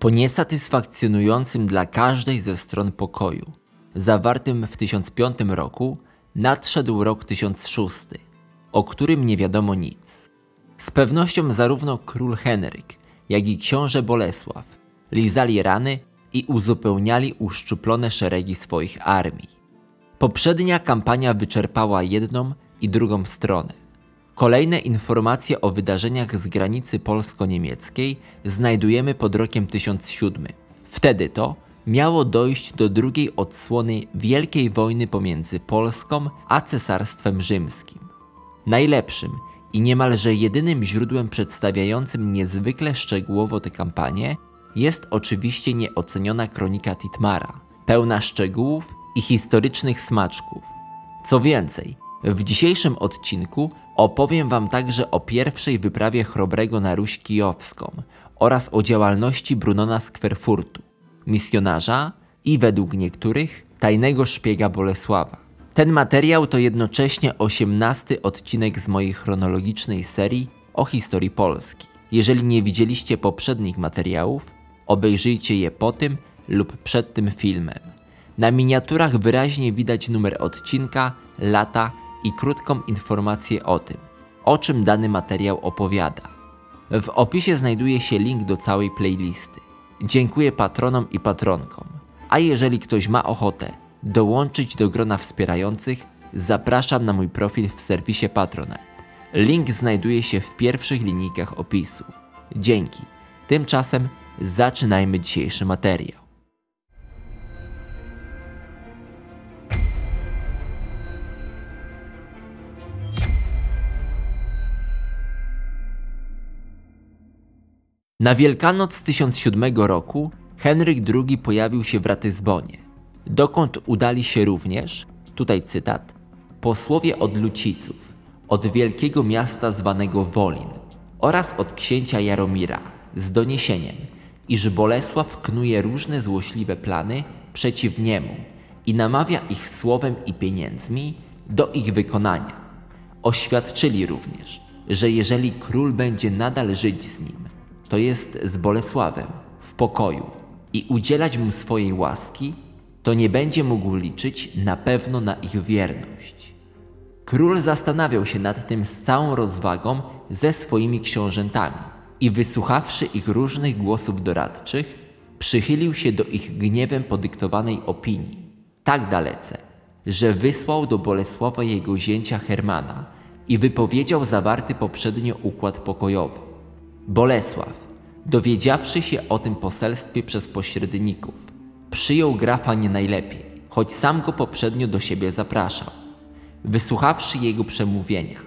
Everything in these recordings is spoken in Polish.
Po niesatysfakcjonującym dla każdej ze stron pokoju, zawartym w 1005 roku, nadszedł rok 1006, o którym nie wiadomo nic. Z pewnością zarówno król Henryk, jak i książę Bolesław lizali rany i uzupełniali uszczuplone szeregi swoich armii. Poprzednia kampania wyczerpała jedną i drugą stronę. Kolejne informacje o wydarzeniach z granicy polsko-niemieckiej znajdujemy pod rokiem 1007. Wtedy to miało dojść do drugiej odsłony wielkiej wojny pomiędzy Polską a Cesarstwem Rzymskim. Najlepszym i niemalże jedynym źródłem przedstawiającym niezwykle szczegółowo tę kampanię jest oczywiście nieoceniona kronika Titmara, pełna szczegółów i historycznych smaczków. Co więcej, w dzisiejszym odcinku opowiem Wam także o pierwszej wyprawie Chrobrego na Ruś Kijowską oraz o działalności Brunona z Kwerfurtu, misjonarza i według niektórych tajnego szpiega Bolesława. Ten materiał to jednocześnie osiemnasty odcinek z mojej chronologicznej serii o historii Polski. Jeżeli nie widzieliście poprzednich materiałów, obejrzyjcie je po tym lub przed tym filmem. Na miniaturach wyraźnie widać numer odcinka, lata i krótką informację o tym, o czym dany materiał opowiada. W opisie znajduje się link do całej playlisty. Dziękuję patronom i patronkom. A jeżeli ktoś ma ochotę dołączyć do grona wspierających, zapraszam na mój profil w serwisie Patronite. Link znajduje się w pierwszych linijkach opisu. Dzięki. Tymczasem zaczynajmy dzisiejszy materiał. Na Wielkanoc 1007 roku Henryk II pojawił się w Ratyzbonie, dokąd udali się również, tutaj cytat, posłowie od Luciców, od wielkiego miasta zwanego Wolin oraz od księcia Jaromira z doniesieniem, iż Bolesław knuje różne złośliwe plany przeciw niemu i namawia ich słowem i pieniędzmi do ich wykonania. Oświadczyli również, że jeżeli król będzie nadal żyć z nim, to jest z Bolesławem, w pokoju i udzielać mu swojej łaski, to nie będzie mógł liczyć na pewno na ich wierność. Król zastanawiał się nad tym z całą rozwagą ze swoimi książętami i wysłuchawszy ich różnych głosów doradczych, przychylił się do ich gniewem podyktowanej opinii, tak dalece, że wysłał do Bolesława jego zięcia Hermana i wypowiedział zawarty poprzednio układ pokojowy. Bolesław, dowiedziawszy się o tym poselstwie przez pośredników, przyjął grafa nie najlepiej, choć sam go poprzednio do siebie zapraszał. Wysłuchawszy jego przemówienia,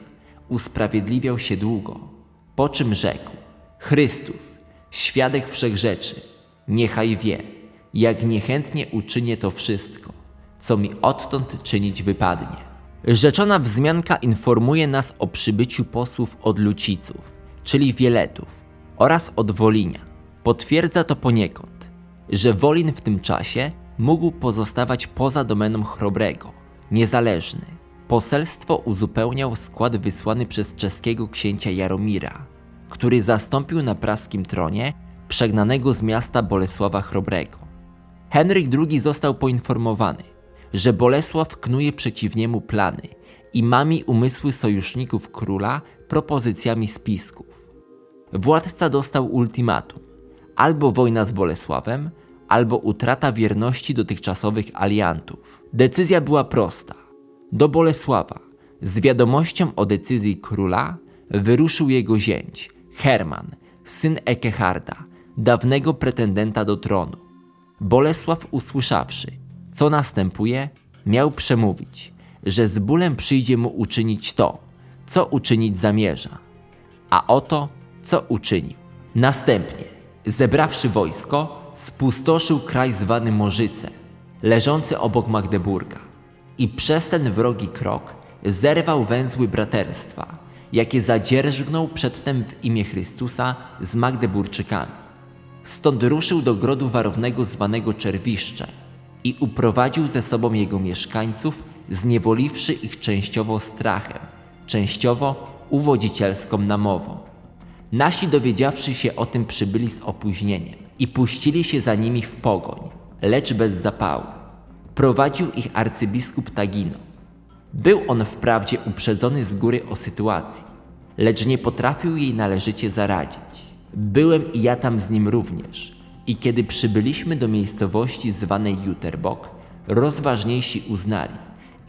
usprawiedliwiał się długo, po czym rzekł: Chrystus, świadek wszechrzeczy, niechaj wie, jak niechętnie uczynię to wszystko, co mi odtąd czynić wypadnie. Rzeczona wzmianka informuje nas o przybyciu posłów od Luciców, czyli Wieletów, oraz od Wolinian. Potwierdza to poniekąd, że Wolin w tym czasie mógł pozostawać poza domeną Chrobrego, niezależny. Poselstwo uzupełniał skład wysłany przez czeskiego księcia Jaromira, który zastąpił na praskim tronie przegnanego z miasta Bolesława Chrobrego. Henryk II został poinformowany, że Bolesław knuje przeciw niemu plany i mami umysły sojuszników króla propozycjami spisków. Władca dostał ultimatum: albo wojna z Bolesławem, albo utrata wierności dotychczasowych aliantów. Decyzja była prosta. Do Bolesława z wiadomością o decyzji króla wyruszył jego zięć, Herman, syn Ekeharda, dawnego pretendenta do tronu. Bolesław usłyszawszy, co następuje, miał przemówić, że z bólem przyjdzie mu uczynić to, co uczynić zamierza. A oto co uczynił. Następnie, zebrawszy wojsko, spustoszył kraj zwany Morzyce, leżący obok Magdeburga i przez ten wrogi krok zerwał węzły braterstwa, jakie zadzierżgnął przedtem w imię Chrystusa z Magdeburczykami. Stąd ruszył do grodu warownego zwanego Czerwiszcze i uprowadził ze sobą jego mieszkańców, zniewoliwszy ich częściowo strachem, częściowo uwodzicielską namową. Nasi dowiedziawszy się o tym przybyli z opóźnieniem, i puścili się za nimi w pogoń, lecz bez zapału. Prowadził ich arcybiskup Tagino. Był on wprawdzie uprzedzony z góry o sytuacji, lecz nie potrafił jej należycie zaradzić. Byłem i ja tam z nim również. I kiedy przybyliśmy do miejscowości zwanej Juterbok, rozważniejsi uznali,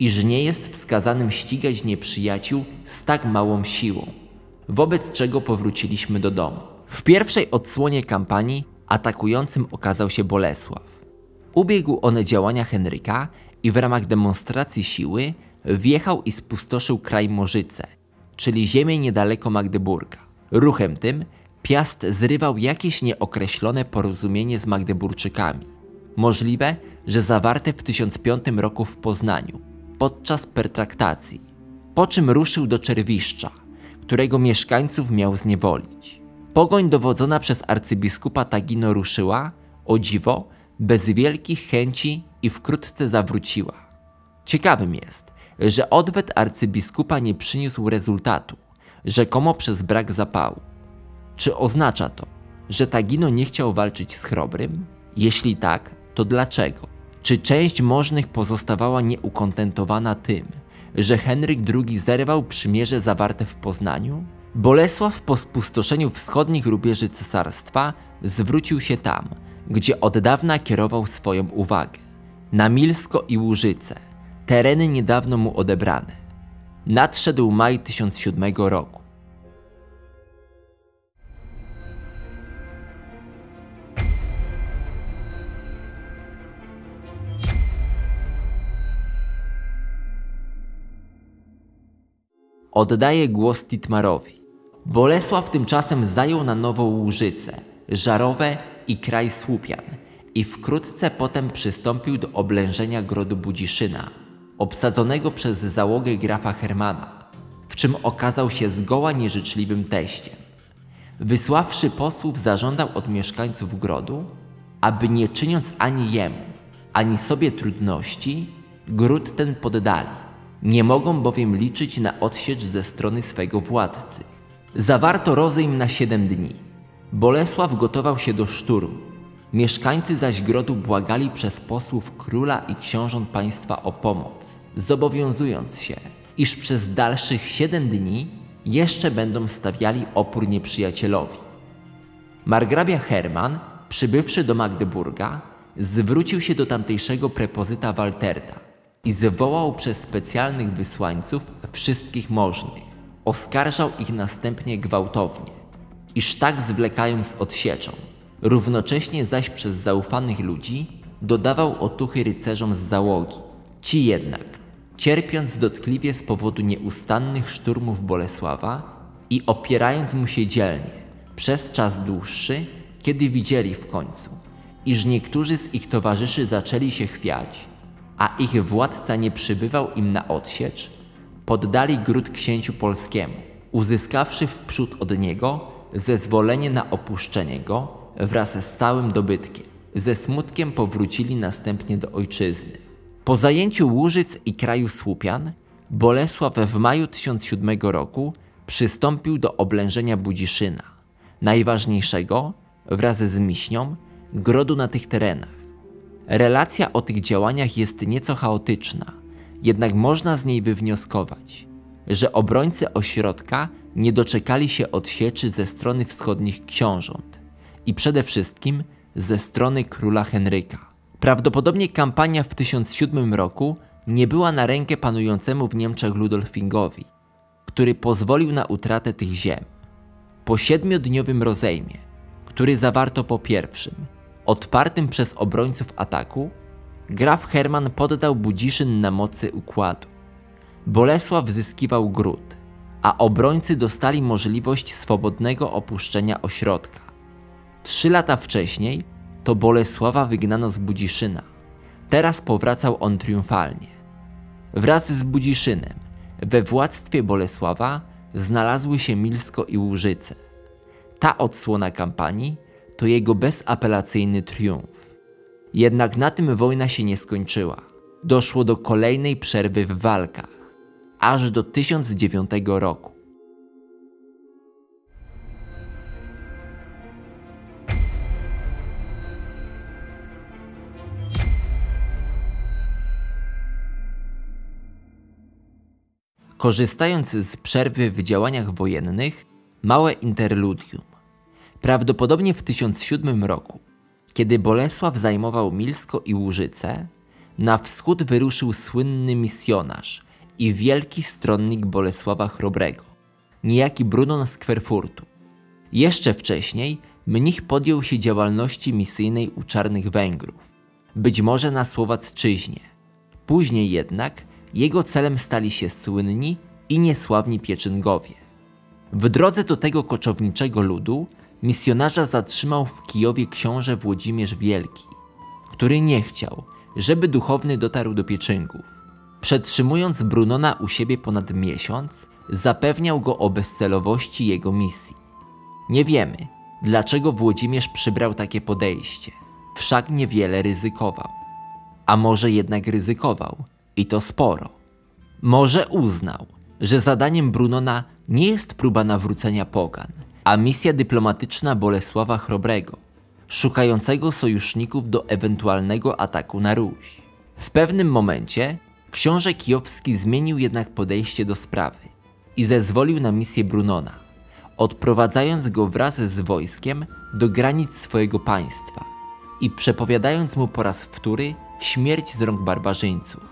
iż nie jest wskazanym ścigać nieprzyjaciół z tak małą siłą, wobec czego powróciliśmy do domu. W pierwszej odsłonie kampanii atakującym okazał się Bolesław. Ubiegł on działania Henryka i w ramach demonstracji siły wjechał i spustoszył kraj Morzyce, czyli ziemię niedaleko Magdeburga. Ruchem tym Piast zrywał jakieś nieokreślone porozumienie z Magdeburczykami. Możliwe, że zawarte w 1005 roku w Poznaniu, podczas pertraktacji, po czym ruszył do Czerwiszcza, którego mieszkańców miał zniewolić. Pogoń dowodzona przez arcybiskupa Tagino ruszyła, o dziwo, bez wielkich chęci i wkrótce zawróciła. Ciekawym jest, że odwet arcybiskupa nie przyniósł rezultatu, rzekomo przez brak zapału. Czy oznacza to, że Tagino nie chciał walczyć z Chrobrym? Jeśli tak, to dlaczego? Czy część możnych pozostawała nieukontentowana tym, że Henryk II zerwał przymierze zawarte w Poznaniu? Bolesław po spustoszeniu wschodnich rubieży cesarstwa zwrócił się tam, gdzie od dawna kierował swoją uwagę. Na Milsko i Łużyce, tereny niedawno mu odebrane. Nadszedł maj 1007 roku. Oddaje głos Titmarowi. Bolesław tymczasem zajął na nowo Łużyce, Żarowe i kraj Słupian i wkrótce potem przystąpił do oblężenia grodu Budziszyna, obsadzonego przez załogę grafa Hermana, w czym okazał się zgoła nieżyczliwym teściem. Wysławszy posłów zażądał od mieszkańców grodu, aby nie czyniąc ani jemu, ani sobie trudności, gród ten poddali. Nie mogą bowiem liczyć na odsiecz ze strony swego władcy. Zawarto rozejm na siedem dni. Bolesław gotował się do szturmu. Mieszkańcy zaś grodu błagali przez posłów króla i książąt państwa o pomoc, zobowiązując się, iż przez dalszych siedem dni jeszcze będą stawiali opór nieprzyjacielowi. Margrabia Herman, przybywszy do Magdeburga, zwrócił się do tamtejszego prepozyta Walterda i zwołał przez specjalnych wysłańców wszystkich możnych. Oskarżał ich następnie gwałtownie, iż tak zwlekają z odsieczą. Równocześnie zaś przez zaufanych ludzi dodawał otuchy rycerzom z załogi. Ci jednak, cierpiąc dotkliwie z powodu nieustannych szturmów Bolesława i opierając mu się dzielnie przez czas dłuższy, kiedy widzieli w końcu, iż niektórzy z ich towarzyszy zaczęli się chwiać, a ich władca nie przybywał im na odsiecz, poddali gród księciu polskiemu, uzyskawszy wprzód od niego zezwolenie na opuszczenie go wraz z całym dobytkiem. Ze smutkiem powrócili następnie do ojczyzny. Po zajęciu Łużyc i kraju Słupian, Bolesław w maju 1007 roku przystąpił do oblężenia Budziszyna, najważniejszego, wraz z Miśnią, grodu na tych terenach. Relacja o tych działaniach jest nieco chaotyczna, jednak można z niej wywnioskować, że obrońcy ośrodka nie doczekali się odsieczy ze strony wschodnich książąt i przede wszystkim ze strony króla Henryka. Prawdopodobnie kampania w 1007 roku nie była na rękę panującemu w Niemczech Ludolfingowi, który pozwolił na utratę tych ziem. Po siedmiodniowym rozejmie, który zawarto po pierwszym, odpartym przez obrońców ataku, graf Herman poddał Budziszyn na mocy układu. Bolesław zyskiwał gród, a obrońcy dostali możliwość swobodnego opuszczenia ośrodka. Trzy lata wcześniej to Bolesława wygnano z Budziszyna. Teraz powracał on triumfalnie. Wraz z Budziszynem we władztwie Bolesława znalazły się Milsko i Łużyce. Ta odsłona kampanii to jego bezapelacyjny triumf. Jednak na tym wojna się nie skończyła. Doszło do kolejnej przerwy w walkach, aż do 1009 roku. Korzystając z przerwy w działaniach wojennych, małe interludium Prawdopodobnie w 1007 roku, kiedy Bolesław zajmował Milsko i Łużyce, na wschód wyruszył słynny misjonarz i wielki stronnik Bolesława Chrobrego, niejaki Brunon z Kwerfurtu. Jeszcze wcześniej mnich podjął się działalności misyjnej u Czarnych Węgrów, być może na Słowacczyźnie. Później jednak jego celem stali się słynni i niesławni Pieczyngowie. W drodze do tego koczowniczego ludu misjonarza zatrzymał w Kijowie książę Włodzimierz Wielki, który nie chciał, żeby duchowny dotarł do Pieczynków. Przetrzymując Brunona u siebie ponad miesiąc, zapewniał go o bezcelowości jego misji. Nie wiemy, dlaczego Włodzimierz przybrał takie podejście, wszak niewiele ryzykował. A może jednak ryzykował, i to sporo. Może uznał, że zadaniem Brunona nie jest próba nawrócenia pogan, a misja dyplomatyczna Bolesława Chrobrego, szukającego sojuszników do ewentualnego ataku na Ruś. W pewnym momencie książę kijowski zmienił jednak podejście do sprawy i zezwolił na misję Brunona, odprowadzając go wraz z wojskiem do granic swojego państwa i przepowiadając mu po raz wtóry śmierć z rąk barbarzyńców.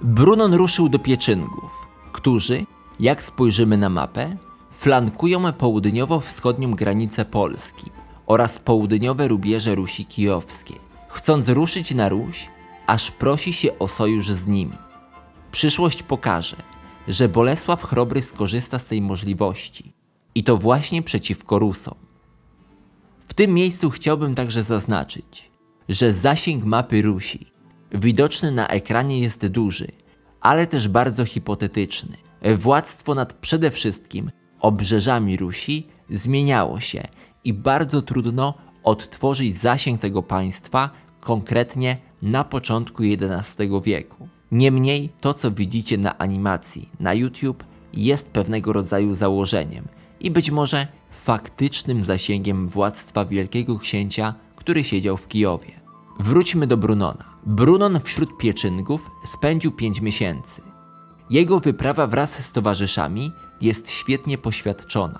Brunon ruszył do Pieczyngów, którzy, jak spojrzymy na mapę, flankują południowo-wschodnią granicę Polski oraz południowe rubieże Rusi Kijowskiej, chcąc ruszyć na Ruś, aż prosi się o sojusz z nimi. Przyszłość pokaże, że Bolesław Chrobry skorzysta z tej możliwości i to właśnie przeciwko Rusom. W tym miejscu chciałbym także zaznaczyć, że zasięg mapy Rusi widoczny na ekranie jest duży, ale też bardzo hipotetyczny. Władztwo nad przede wszystkim obrzeżami Rusi zmieniało się i bardzo trudno odtworzyć zasięg tego państwa konkretnie na początku XI wieku. Niemniej to, co widzicie na animacji na YouTube, jest pewnego rodzaju założeniem i być może faktycznym zasięgiem władztwa wielkiego księcia, który siedział w Kijowie. Wróćmy do Brunona. Brunon wśród pieczyngów spędził 5 miesięcy. Jego wyprawa wraz z towarzyszami jest świetnie poświadczona.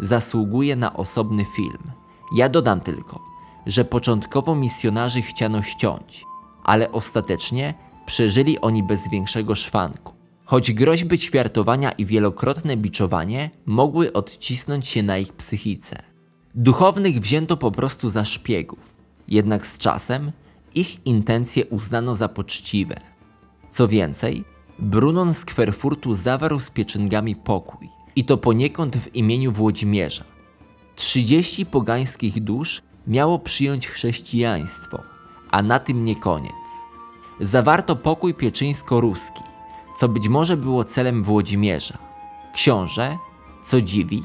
Zasługuje na osobny film. Ja dodam tylko, że początkowo misjonarzy chciano ściąć, ale ostatecznie przeżyli oni bez większego szwanku. Choć groźby ćwiartowania i wielokrotne biczowanie mogły odcisnąć się na ich psychice. Duchownych wzięto po prostu za szpiegów, jednak z czasem ich intencje uznano za poczciwe. Co więcej, Brunon z Kwerfurtu zawarł z Pieczyngami pokój i to poniekąd w imieniu Włodzimierza. 30 pogańskich dusz miało przyjąć chrześcijaństwo, a na tym nie koniec. Zawarto pokój pieczyńsko-ruski, co być może było celem Włodzimierza. Książę, co dziwi,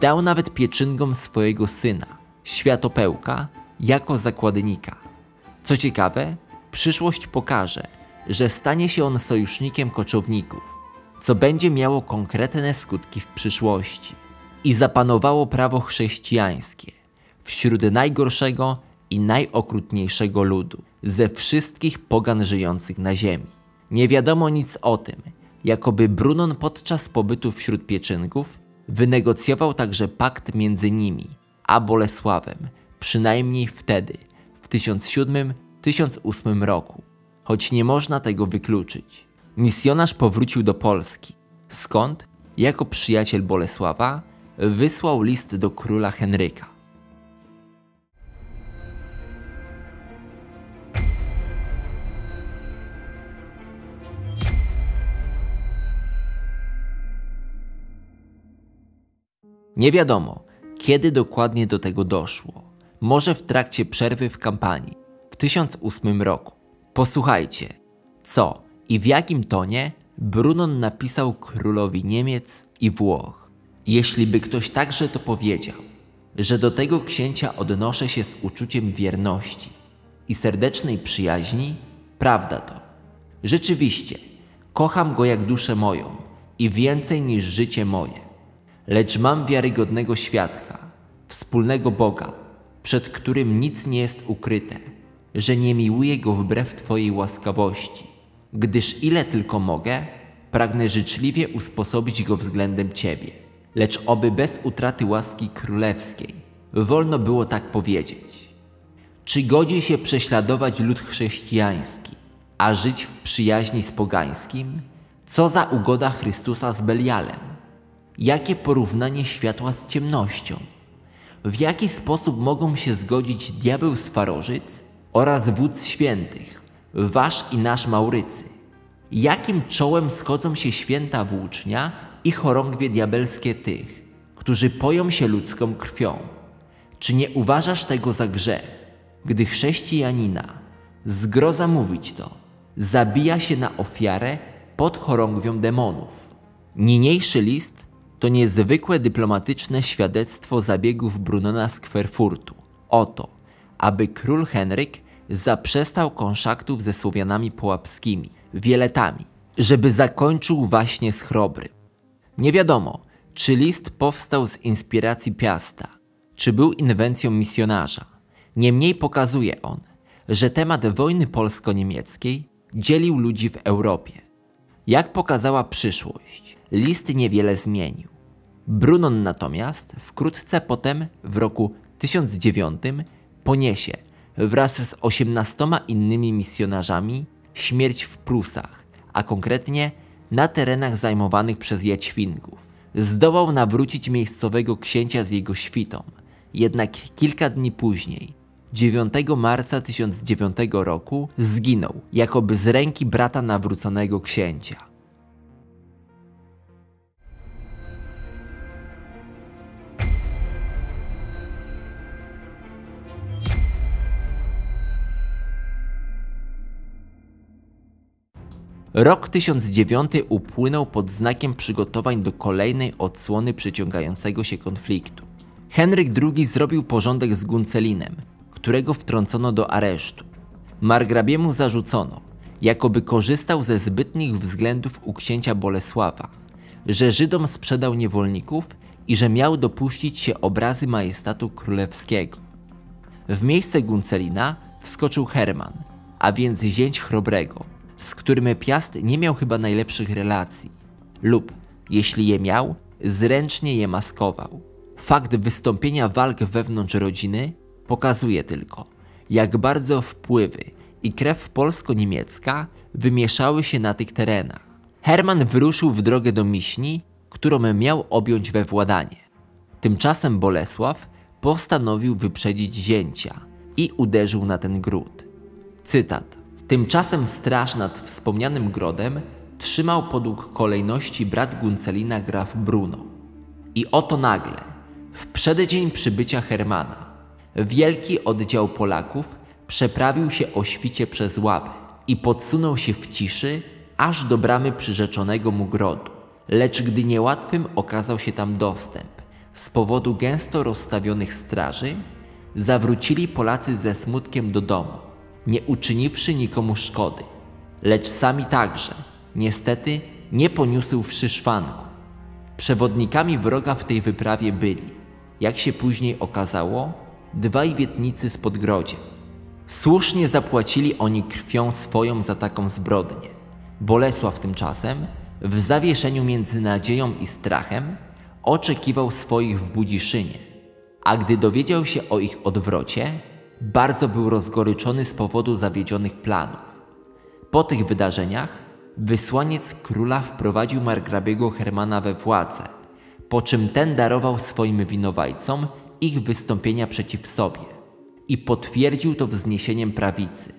dał nawet Pieczyngom swojego syna, Światopełka, jako zakładnika. Co ciekawe, przyszłość pokaże, że stanie się on sojusznikiem koczowników, co będzie miało konkretne skutki w przyszłości. I zapanowało prawo chrześcijańskie wśród najgorszego i najokrutniejszego ludu ze wszystkich pogan żyjących na ziemi. Nie wiadomo nic o tym, jakoby Brunon podczas pobytu wśród Pieczynków wynegocjował także pakt między nimi a Bolesławem, przynajmniej wtedy, w 1007-1008 roku, choć nie można tego wykluczyć. Misjonarz powrócił do Polski, skąd, jako przyjaciel Bolesława, wysłał list do króla Henryka. Nie wiadomo, kiedy dokładnie do tego doszło. Może w trakcie przerwy w kampanii w 1008 roku. Posłuchajcie, co i w jakim tonie Brunon napisał królowi Niemiec i Włoch. Jeśli by ktoś także to powiedział, że do tego księcia odnoszę się z uczuciem wierności i serdecznej przyjaźni, prawda to. Rzeczywiście, kocham go jak duszę moją i więcej niż życie moje. Lecz mam wiarygodnego świadka, wspólnego Boga, przed którym nic nie jest ukryte, że nie miłuję go wbrew Twojej łaskawości, gdyż ile tylko mogę, pragnę życzliwie usposobić go względem Ciebie, lecz oby bez utraty łaski królewskiej wolno było tak powiedzieć. Czy godzi się prześladować lud chrześcijański, a żyć w przyjaźni z pogańskim? Co za ugoda Chrystusa z Belialem? Jakie porównanie światła z ciemnością? W jaki sposób mogą się zgodzić diabeł z Farożyc oraz wódz świętych, wasz i nasz Maurycy? Jakim czołem schodzą się święta włócznia i chorągwie diabelskie tych, którzy poją się ludzką krwią? Czy nie uważasz tego za grzech, gdy chrześcijanina, zgroza mówić to, zabija się na ofiarę pod chorągwią demonów? Niniejszy list to niezwykłe dyplomatyczne świadectwo zabiegów Brunona z Kwerfurtu o to, aby król Henryk zaprzestał konszaktów ze Słowianami połapskimi, Wieletami, żeby zakończył właśnie z Chrobry. Nie wiadomo, czy list powstał z inspiracji Piasta, czy był inwencją misjonarza. Niemniej pokazuje on, że temat wojny polsko-niemieckiej dzielił ludzi w Europie. Jak pokazała przyszłość, list niewiele zmienił. Brunon natomiast wkrótce potem, w roku 1009, poniesie wraz z 18 innymi misjonarzami śmierć w Prusach, a konkretnie na terenach zajmowanych przez Jaćwingów. Zdołał nawrócić miejscowego księcia z jego świtą, jednak kilka dni później, 9 marca 1009 roku, zginął, jakoby z ręki brata nawróconego księcia. Rok 1009 upłynął pod znakiem przygotowań do kolejnej odsłony przeciągającego się konfliktu. Henryk II zrobił porządek z Guncelinem, którego wtrącono do aresztu. Margrabiemu zarzucono, jakoby korzystał ze zbytnich względów u księcia Bolesława, że Żydom sprzedał niewolników i że miał dopuścić się obrazy majestatu królewskiego. W miejsce Guncelina wskoczył Herman, a więc zięć Chrobrego, z którym Piast nie miał chyba najlepszych relacji, lub, jeśli je miał, zręcznie je maskował. Fakt wystąpienia walk wewnątrz rodziny pokazuje tylko, jak bardzo wpływy i krew polsko-niemiecka wymieszały się na tych terenach. Herman wyruszył w drogę do Miśni, którą miał objąć we władanie. Tymczasem Bolesław postanowił wyprzedzić zięcia i uderzył na ten gród. Cytat. Tymczasem straż nad wspomnianym grodem trzymał podług kolejności brat Guncelina graf Bruno. I oto nagle, w przeddzień przybycia Hermana, wielki oddział Polaków przeprawił się o świcie przez łapy i podsunął się w ciszy aż do bramy przyrzeczonego mu grodu. Lecz gdy niełatwym okazał się tam dostęp z powodu gęsto rozstawionych straży, zawrócili Polacy ze smutkiem do domu nie uczyniwszy nikomu szkody, lecz sami także, niestety, nie poniósłszy szwanku. Przewodnikami wroga w tej wyprawie byli, jak się później okazało, dwaj wietnicy z Podgrodzia. Słusznie zapłacili oni krwią swoją za taką zbrodnię. Bolesław tymczasem, w zawieszeniu między nadzieją i strachem, oczekiwał swoich w Budziszynie, a gdy dowiedział się o ich odwrocie, bardzo był rozgoryczony z powodu zawiedzionych planów. Po tych wydarzeniach wysłaniec króla wprowadził margrabiego Hermana we władzę, po czym ten darował swoim winowajcom ich wystąpienia przeciw sobie i potwierdził to wzniesieniem prawicy.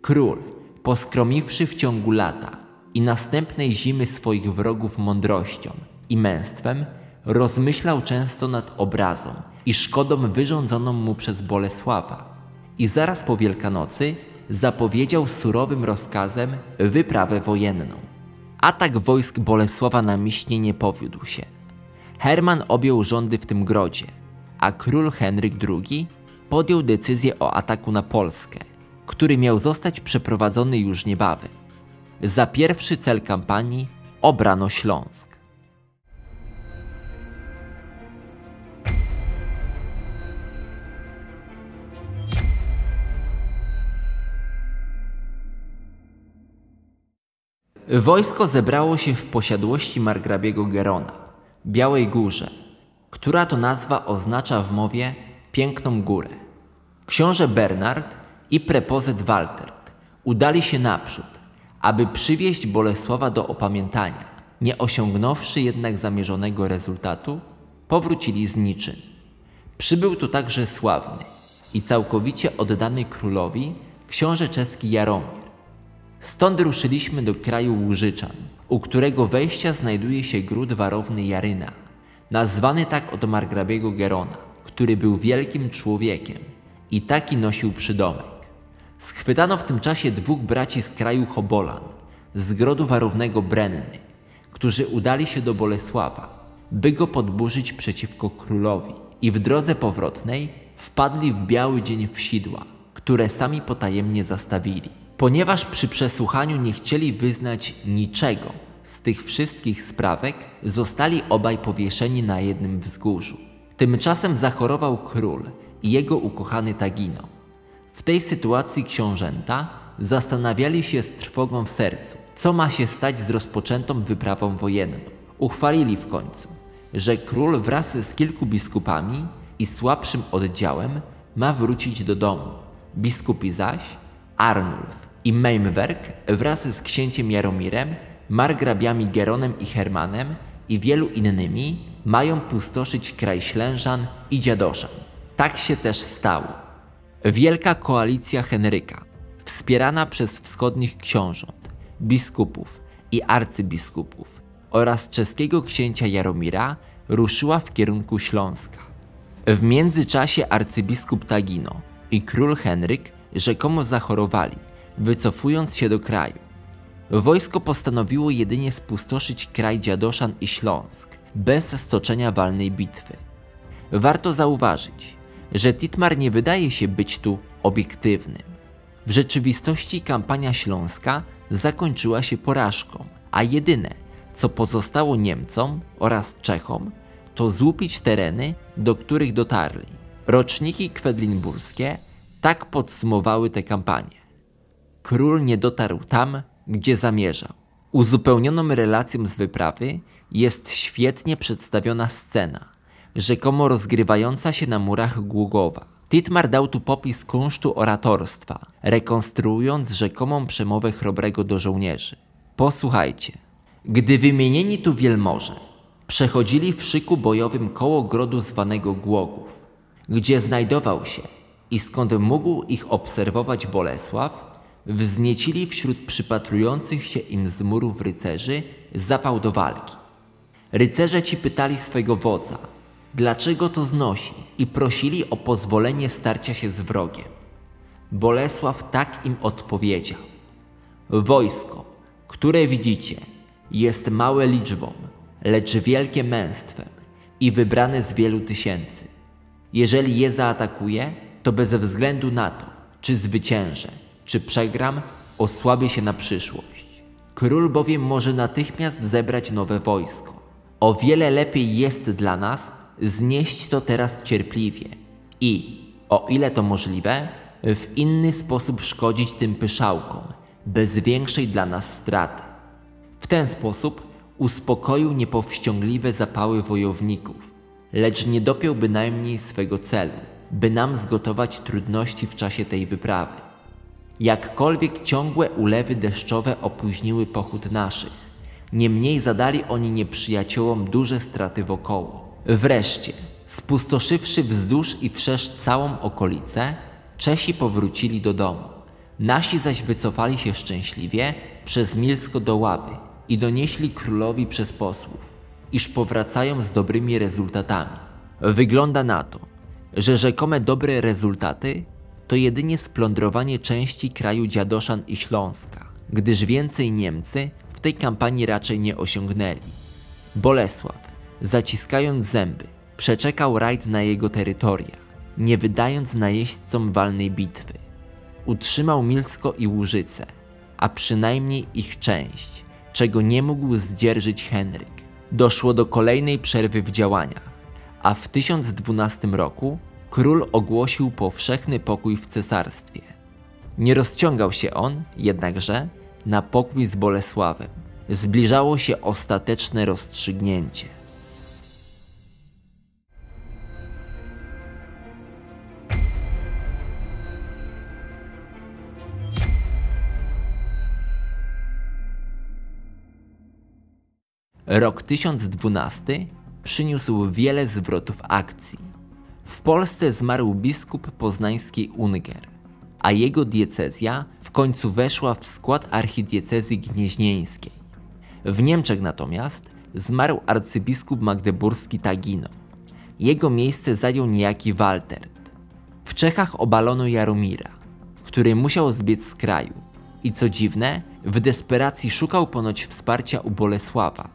Król, poskromiwszy w ciągu lata i następnej zimy swoich wrogów mądrością i męstwem, rozmyślał często nad obrazą i szkodą wyrządzoną mu przez Bolesława. I zaraz po Wielkanocy zapowiedział surowym rozkazem wyprawę wojenną. Atak wojsk Bolesława na Miśnie nie powiódł się. Herman objął rządy w tym grodzie, a król Henryk II podjął decyzję o ataku na Polskę, który miał zostać przeprowadzony już niebawem. Za pierwszy cel kampanii obrano Śląsk. Wojsko zebrało się w posiadłości margrabiego Gerona, Białej Górze, która to nazwa oznacza w mowie piękną górę. Książę Bernard i prepozet Waltert udali się naprzód, aby przywieźć Bolesława do opamiętania. Nie osiągnąwszy jednak zamierzonego rezultatu, powrócili z niczym. Przybył tu także sławny i całkowicie oddany królowi książę czeski Jaromir. Stąd ruszyliśmy do kraju Łużyczan, u którego wejścia znajduje się gród warowny Jaryna, nazwany tak od margrabiego Gerona, który był wielkim człowiekiem i taki nosił przydomek. Schwytano w tym czasie dwóch braci z kraju Hobolan, z grodu warownego Brenny, którzy udali się do Bolesława, by go podburzyć przeciwko królowi i w drodze powrotnej wpadli w biały dzień w sidła, które sami potajemnie zastawili. Ponieważ przy przesłuchaniu nie chcieli wyznać niczego z tych wszystkich sprawek, zostali obaj powieszeni na jednym wzgórzu. Tymczasem zachorował król i jego ukochany Tagino. W tej sytuacji książęta zastanawiali się z trwogą w sercu, co ma się stać z rozpoczętą wyprawą wojenną. Uchwalili w końcu, że król wraz z kilku biskupami i słabszym oddziałem ma wrócić do domu. Biskupi zaś, Arnulf i Meimwerk wraz z księciem Jaromirem, margrabiami Geronem i Hermanem i wielu innymi mają pustoszyć kraj Ślężan i Dziadoszan. Tak się też stało. Wielka koalicja Henryka, wspierana przez wschodnich książąt, biskupów i arcybiskupów oraz czeskiego księcia Jaromira, ruszyła w kierunku Śląska. W międzyczasie arcybiskup Tagino i król Henryk rzekomo zachorowali, wycofując się do kraju. Wojsko postanowiło jedynie spustoszyć kraj Dziadoszan i Śląsk, bez stoczenia walnej bitwy. Warto zauważyć, że Titmar nie wydaje się być tu obiektywnym. W rzeczywistości kampania śląska zakończyła się porażką, a jedyne, co pozostało Niemcom oraz Czechom, to złupić tereny, do których dotarli. Roczniki kwedlinburskie tak podsumowały tę kampanię. Król nie dotarł tam, gdzie zamierzał. Uzupełnioną relacją z wyprawy jest świetnie przedstawiona scena, rzekomo rozgrywająca się na murach Gługowa. Titmar dał tu popis kunsztu oratorstwa, rekonstruując rzekomą przemowę chrobrego do żołnierzy. Posłuchajcie. Gdy wymienieni tu wielmoże przechodzili w szyku bojowym koło grodu zwanego Głogów, gdzie znajdował się i skąd mógł ich obserwować Bolesław, wzniecili wśród przypatrujących się im z murów rycerzy zapał do walki. Rycerze ci pytali swego wodza, dlaczego to znosi i prosili o pozwolenie starcia się z wrogiem. Bolesław tak im odpowiedział. Wojsko, które widzicie, jest małe liczbą, lecz wielkie męstwem i wybrane z wielu tysięcy. Jeżeli je zaatakuję, to bez względu na to, czy zwyciężę, czy przegram, osłabię się na przyszłość. Król bowiem może natychmiast zebrać nowe wojsko. O wiele lepiej jest dla nas znieść to teraz cierpliwie i, o ile to możliwe, w inny sposób szkodzić tym pyszałkom, bez większej dla nas straty. W ten sposób uspokoił niepowściągliwe zapały wojowników, lecz nie dopiął bynajmniej swego celu, by nam zgotować trudności w czasie tej wyprawy. Jakkolwiek ciągłe ulewy deszczowe opóźniły pochód naszych, niemniej zadali oni nieprzyjaciołom duże straty wokoło. Wreszcie, spustoszywszy wzdłuż i wszerz całą okolicę, Czesi powrócili do domu. Nasi zaś wycofali się szczęśliwie przez Milsko do Łaby i donieśli królowi przez posłów, iż powracają z dobrymi rezultatami. Wygląda na to, że rzekome dobre rezultaty to jedynie splądrowanie części kraju Dziadoszan i Śląska, gdyż więcej Niemcy w tej kampanii raczej nie osiągnęli. Bolesław, zaciskając zęby, przeczekał rajd na jego terytoria, nie wydając najeźdźcom walnej bitwy. Utrzymał Milsko i Łużyce, a przynajmniej ich część, czego nie mógł zdzierżyć Henryk. Doszło do kolejnej przerwy w działaniach, a w 1012 roku król ogłosił powszechny pokój w cesarstwie. Nie rozciągał się on, jednakże, na pokój z Bolesławem. Zbliżało się ostateczne rozstrzygnięcie. Rok 1012 przyniósł wiele zwrotów akcji. W Polsce zmarł biskup poznański Unger, a jego diecezja w końcu weszła w skład archidiecezji gnieźnieńskiej. W Niemczech natomiast zmarł arcybiskup magdeburski Tagino. Jego miejsce zajął niejaki Waltert. W Czechach obalono Jaromira, który musiał zbiec z kraju i co dziwne, w desperacji szukał ponoć wsparcia u Bolesława,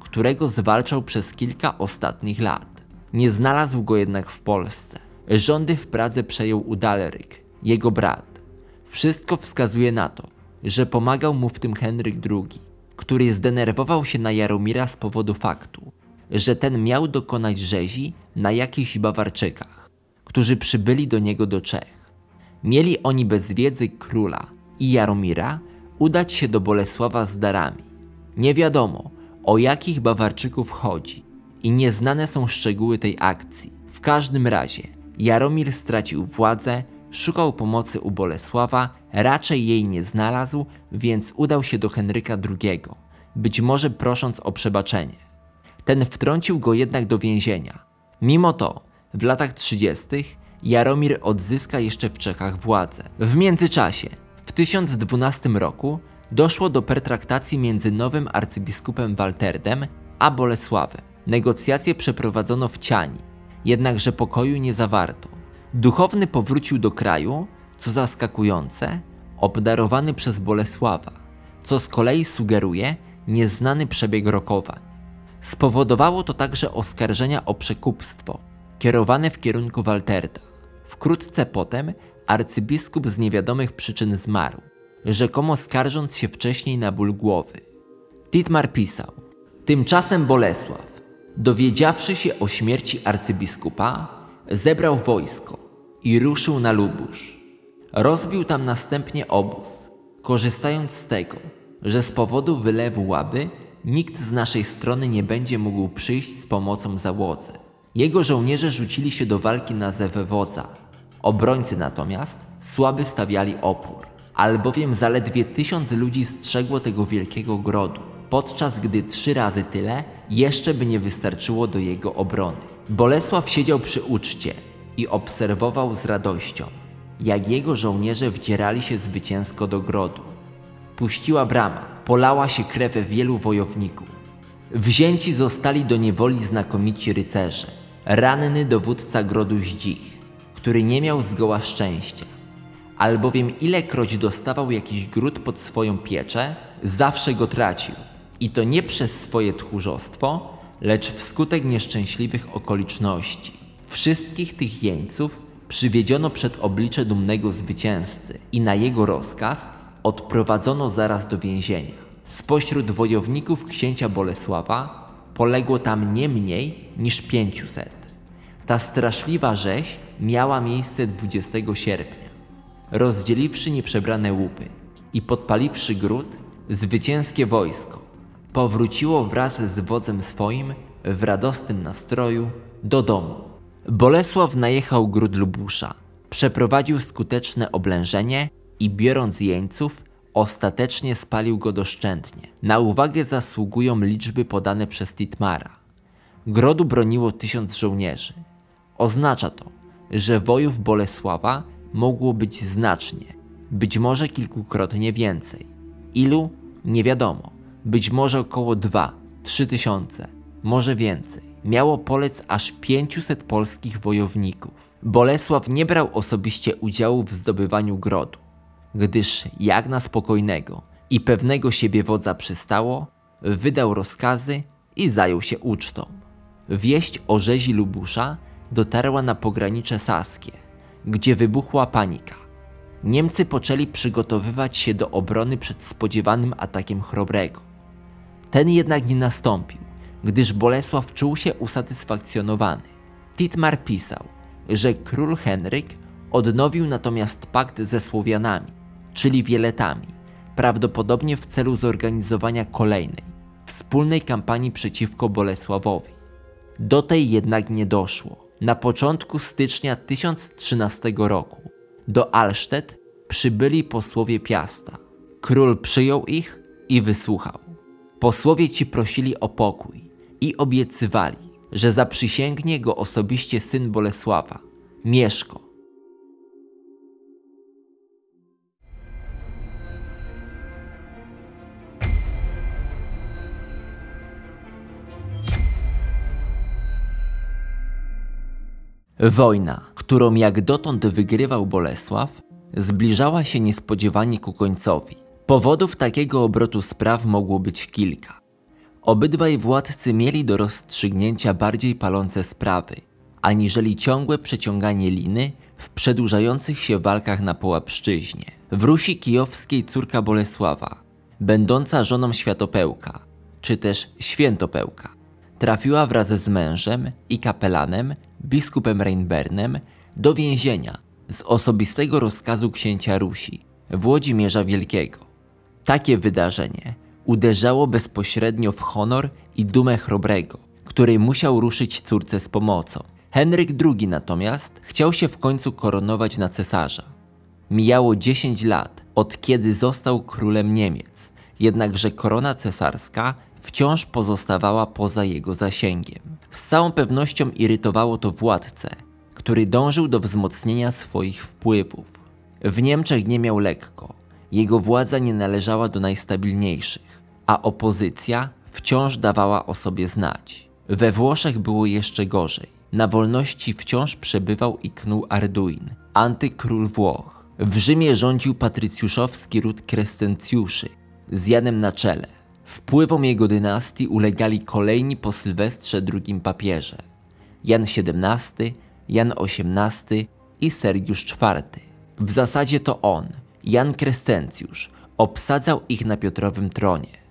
którego zwalczał przez kilka ostatnich lat. Nie znalazł go jednak w Polsce. Rządy w Pradze przejął Udaleryk, jego brat. Wszystko wskazuje na to, że pomagał mu w tym Henryk II, który zdenerwował się na Jaromira z powodu faktu, że ten miał dokonać rzezi na jakichś Bawarczykach, którzy przybyli do niego do Czech. Mieli oni bez wiedzy króla i Jaromira udać się do Bolesława z darami. Nie wiadomo, o jakich Bawarczyków chodzi i nieznane są szczegóły tej akcji. W każdym razie Jaromir stracił władzę, szukał pomocy u Bolesława, raczej jej nie znalazł, więc udał się do Henryka II, być może prosząc o przebaczenie. Ten wtrącił go jednak do więzienia. Mimo to, w latach 30. Jaromir odzyska jeszcze w Czechach władzę. W międzyczasie, w 1012 roku, doszło do pertraktacji między nowym arcybiskupem Walterdem a Bolesławem. Negocjacje przeprowadzono w Ciani, jednakże pokoju nie zawarto. Duchowny powrócił do kraju, co zaskakujące, obdarowany przez Bolesława, co z kolei sugeruje nieznany przebieg rokowań. Spowodowało to także oskarżenia o przekupstwo, kierowane w kierunku Walterda. Wkrótce potem arcybiskup z niewiadomych przyczyn zmarł rzekomo skarżąc się wcześniej na ból głowy. Titmar pisał: Tymczasem Bolesław, dowiedziawszy się o śmierci arcybiskupa, zebrał wojsko i ruszył na Lubusz. Rozbił tam następnie obóz, korzystając z tego, że z powodu wylewu łaby nikt z naszej strony nie będzie mógł przyjść z pomocą załodze. Jego żołnierze rzucili się do walki na Zewewodza. Obrońcy natomiast słaby stawiali opór albowiem zaledwie tysiąc ludzi strzegło tego wielkiego grodu, podczas gdy trzy razy tyle jeszcze by nie wystarczyło do jego obrony. Bolesław siedział przy uczcie i obserwował z radością, jak jego żołnierze wdzierali się zwycięsko do grodu. Puściła brama, polała się krew wielu wojowników. Wzięci zostali do niewoli znakomici rycerze, ranny dowódca grodu Zdzich, który nie miał zgoła szczęścia albowiem ilekroć dostawał jakiś gród pod swoją pieczę, zawsze go tracił. I to nie przez swoje tchórzostwo, lecz wskutek nieszczęśliwych okoliczności. Wszystkich tych jeńców przywiedziono przed oblicze dumnego zwycięzcy i na jego rozkaz odprowadzono zaraz do więzienia. Spośród wojowników księcia Bolesława poległo tam nie mniej niż pięciuset. Ta straszliwa rzeź miała miejsce 20 sierpnia rozdzieliwszy nieprzebrane łupy i podpaliwszy gród, zwycięskie wojsko powróciło wraz z wodzem swoim w radosnym nastroju do domu. Bolesław najechał gród Lubusza, przeprowadził skuteczne oblężenie i biorąc jeńców, ostatecznie spalił go doszczętnie. Na uwagę zasługują liczby podane przez Titmara. Grodu broniło tysiąc żołnierzy. Oznacza to, że wojów Bolesława mogło być znacznie, być może kilkukrotnie więcej. Ilu? Nie wiadomo. Być może około 2-3 tysiące, może więcej. Miało polec aż 500 polskich wojowników. Bolesław nie brał osobiście udziału w zdobywaniu grodu, gdyż jak na spokojnego i pewnego siebie wodza przystało, wydał rozkazy i zajął się ucztą. Wieść o rzezi Lubusza dotarła na pogranicze saskie gdzie wybuchła panika. Niemcy poczęli przygotowywać się do obrony przed spodziewanym atakiem Chrobrego. Ten jednak nie nastąpił, gdyż Bolesław czuł się usatysfakcjonowany. Titmar pisał, że król Henryk odnowił natomiast pakt ze Słowianami, czyli Wieletami, prawdopodobnie w celu zorganizowania kolejnej, wspólnej kampanii przeciwko Bolesławowi. Do tej jednak nie doszło. Na początku stycznia 1013 roku do Alsztet przybyli posłowie Piasta. Król przyjął ich i wysłuchał. Posłowie ci prosili o pokój i obiecywali, że zaprzysięgnie go osobiście syn Bolesława, Mieszko. Wojna, którą jak dotąd wygrywał Bolesław, zbliżała się niespodziewanie ku końcowi. Powodów takiego obrotu spraw mogło być kilka. Obydwaj władcy mieli do rozstrzygnięcia bardziej palące sprawy, aniżeli ciągłe przeciąganie liny w przedłużających się walkach na Połapszczyźnie. W Rusi Kijowskiej córka Bolesława, będąca żoną Światopełka, czy też Świętopełka, trafiła wraz z mężem i kapelanem, biskupem Reinbernem, do więzienia z osobistego rozkazu księcia Rusi, Włodzimierza Wielkiego. Takie wydarzenie uderzało bezpośrednio w honor i dumę chrobrego, który musiał ruszyć córce z pomocą. Henryk II natomiast chciał się w końcu koronować na cesarza. Mijało 10 lat od kiedy został królem Niemiec, jednakże korona cesarska wciąż pozostawała poza jego zasięgiem. Z całą pewnością irytowało to władcę, który dążył do wzmocnienia swoich wpływów. W Niemczech nie miał lekko, jego władza nie należała do najstabilniejszych, a opozycja wciąż dawała o sobie znać. We Włoszech było jeszcze gorzej. Na wolności wciąż przebywał i knuł Arduin, antykról Włoch. W Rzymie rządził patrycjuszowski ród Krescencjuszy z Janem na czele. Wpływom jego dynastii ulegali kolejni po Sylwestrze II papieże Jan XVII, Jan XVIII i Sergiusz IV. W zasadzie to on, Jan Krescencjusz, obsadzał ich na Piotrowym tronie.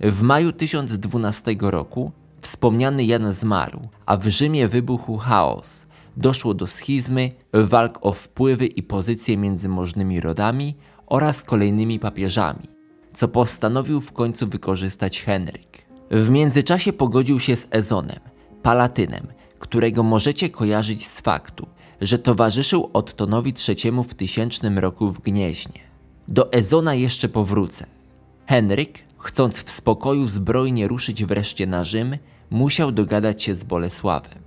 W maju 1012 roku wspomniany Jan zmarł, a w Rzymie wybuchł chaos. Doszło do schizmy, walk o wpływy i pozycje między możnymi rodami oraz kolejnymi papieżami, co postanowił w końcu wykorzystać Henryk. W międzyczasie pogodził się z Ezonem, Palatynem, którego możecie kojarzyć z faktu, że towarzyszył Ottonowi III w tysięcznym roku w Gnieźnie. Do Ezona jeszcze powrócę. Henryk, chcąc w spokoju zbrojnie ruszyć wreszcie na Rzym, musiał dogadać się z Bolesławem.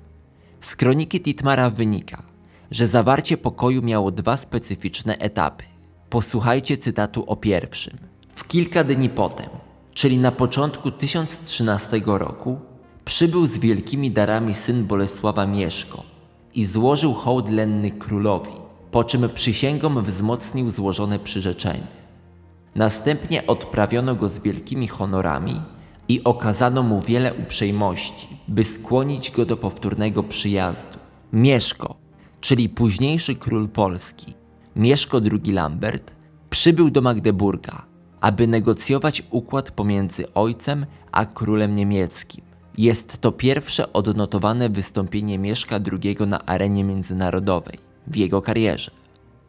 Z kroniki Titmara wynika, że zawarcie pokoju miało dwa specyficzne etapy. Posłuchajcie cytatu o pierwszym. W kilka dni potem, czyli na początku 1013 roku, przybył z wielkimi darami syn Bolesława Mieszko i złożył hołd lenny królowi, po czym przysięgą wzmocnił złożone przyrzeczenie. Następnie odprawiono go z wielkimi honorami i okazano mu wiele uprzejmości, by skłonić go do powtórnego przyjazdu. Mieszko, czyli późniejszy król Polski, Mieszko II Lambert, przybył do Magdeburga, aby negocjować układ pomiędzy ojcem a królem niemieckim. Jest to pierwsze odnotowane wystąpienie Mieszka II na arenie międzynarodowej w jego karierze.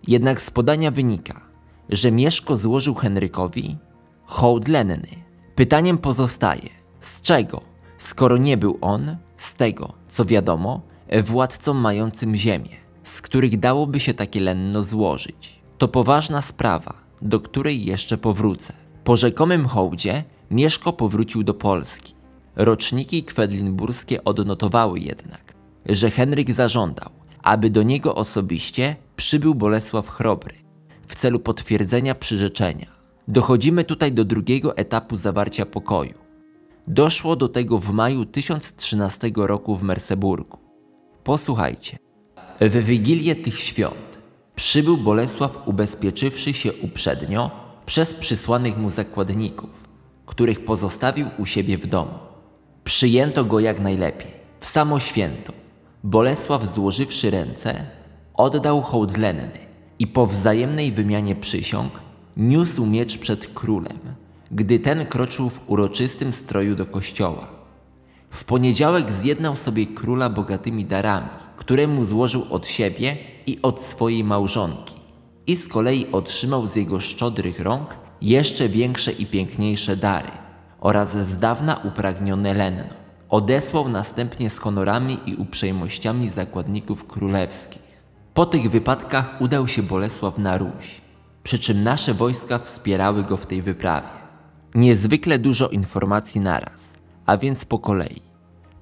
Jednak z podania wynika, że Mieszko złożył Henrykowi hołd lenny. Pytaniem pozostaje, z czego, skoro nie był on, z tego, co wiadomo, władcą mającym ziemię, z których dałoby się takie lenno złożyć. To poważna sprawa, do której jeszcze powrócę. Po rzekomym hołdzie Mieszko powrócił do Polski. Roczniki kwedlinburskie odnotowały jednak, że Henryk zażądał, aby do niego osobiście przybył Bolesław Chrobry w celu potwierdzenia przyrzeczenia. Dochodzimy tutaj do drugiego etapu zawarcia pokoju. Doszło do tego w maju 1013 roku w Merseburgu. Posłuchajcie. W wigilię tych świąt przybył Bolesław ubezpieczywszy się uprzednio przez przysłanych mu zakładników, których pozostawił u siebie w domu. Przyjęto go jak najlepiej. W samo święto Bolesław złożywszy ręce, oddał hołd lenny i po wzajemnej wymianie przysiąg niósł miecz przed królem, gdy ten kroczył w uroczystym stroju do kościoła. W poniedziałek zjednał sobie króla bogatymi darami, które mu złożył od siebie i od swojej małżonki. i z kolei otrzymał z jego szczodrych rąk jeszcze większe i piękniejsze dary oraz z dawna upragnione lenno. Odesłał następnie z honorami i uprzejmościami zakładników królewskich. Po tych wypadkach udał się Bolesław na Ruś, przy czym nasze wojska wspierały go w tej wyprawie. Niezwykle dużo informacji naraz, a więc po kolei.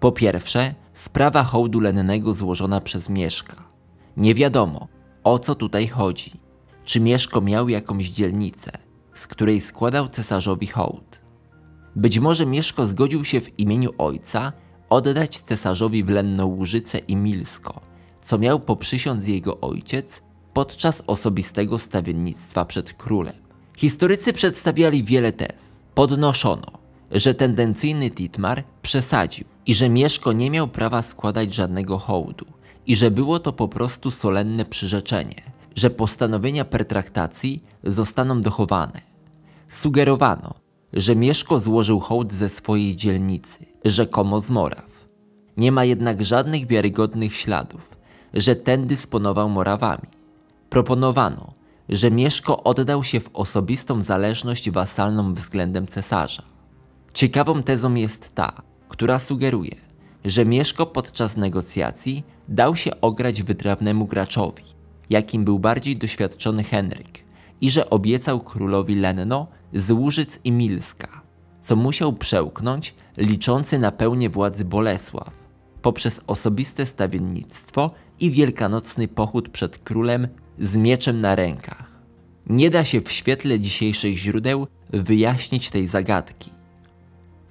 Po pierwsze, sprawa hołdu lennego złożona przez Mieszka. Nie wiadomo, o co tutaj chodzi. Czy Mieszko miał jakąś dzielnicę, z której składał cesarzowi hołd? Być może Mieszko zgodził się w imieniu ojca oddać cesarzowi w Lenno Łużyce i Milsko, co miał poprzysiąc jego ojciec podczas osobistego stawiennictwa przed królem. Historycy przedstawiali wiele tez. Podnoszono, że tendencyjny Titmar przesadził i że Mieszko nie miał prawa składać żadnego hołdu i że było to po prostu solenne przyrzeczenie, że postanowienia pertraktacji zostaną dochowane. Sugerowano, że Mieszko złożył hołd ze swojej dzielnicy, rzekomo z Moraw. Nie ma jednak żadnych wiarygodnych śladów, że ten dysponował Morawami. Proponowano, że Mieszko oddał się w osobistą zależność wasalną względem cesarza. Ciekawą tezą jest ta, która sugeruje, że Mieszko podczas negocjacji dał się ograć wytrawnemu graczowi, jakim był bardziej doświadczony Henryk, i że obiecał królowi Lenno z Łużyc i Milska, co musiał przełknąć liczący na pełnię władzy Bolesław poprzez osobiste stawiennictwo i wielkanocny pochód przed królem z mieczem na rękach. Nie da się w świetle dzisiejszych źródeł wyjaśnić tej zagadki.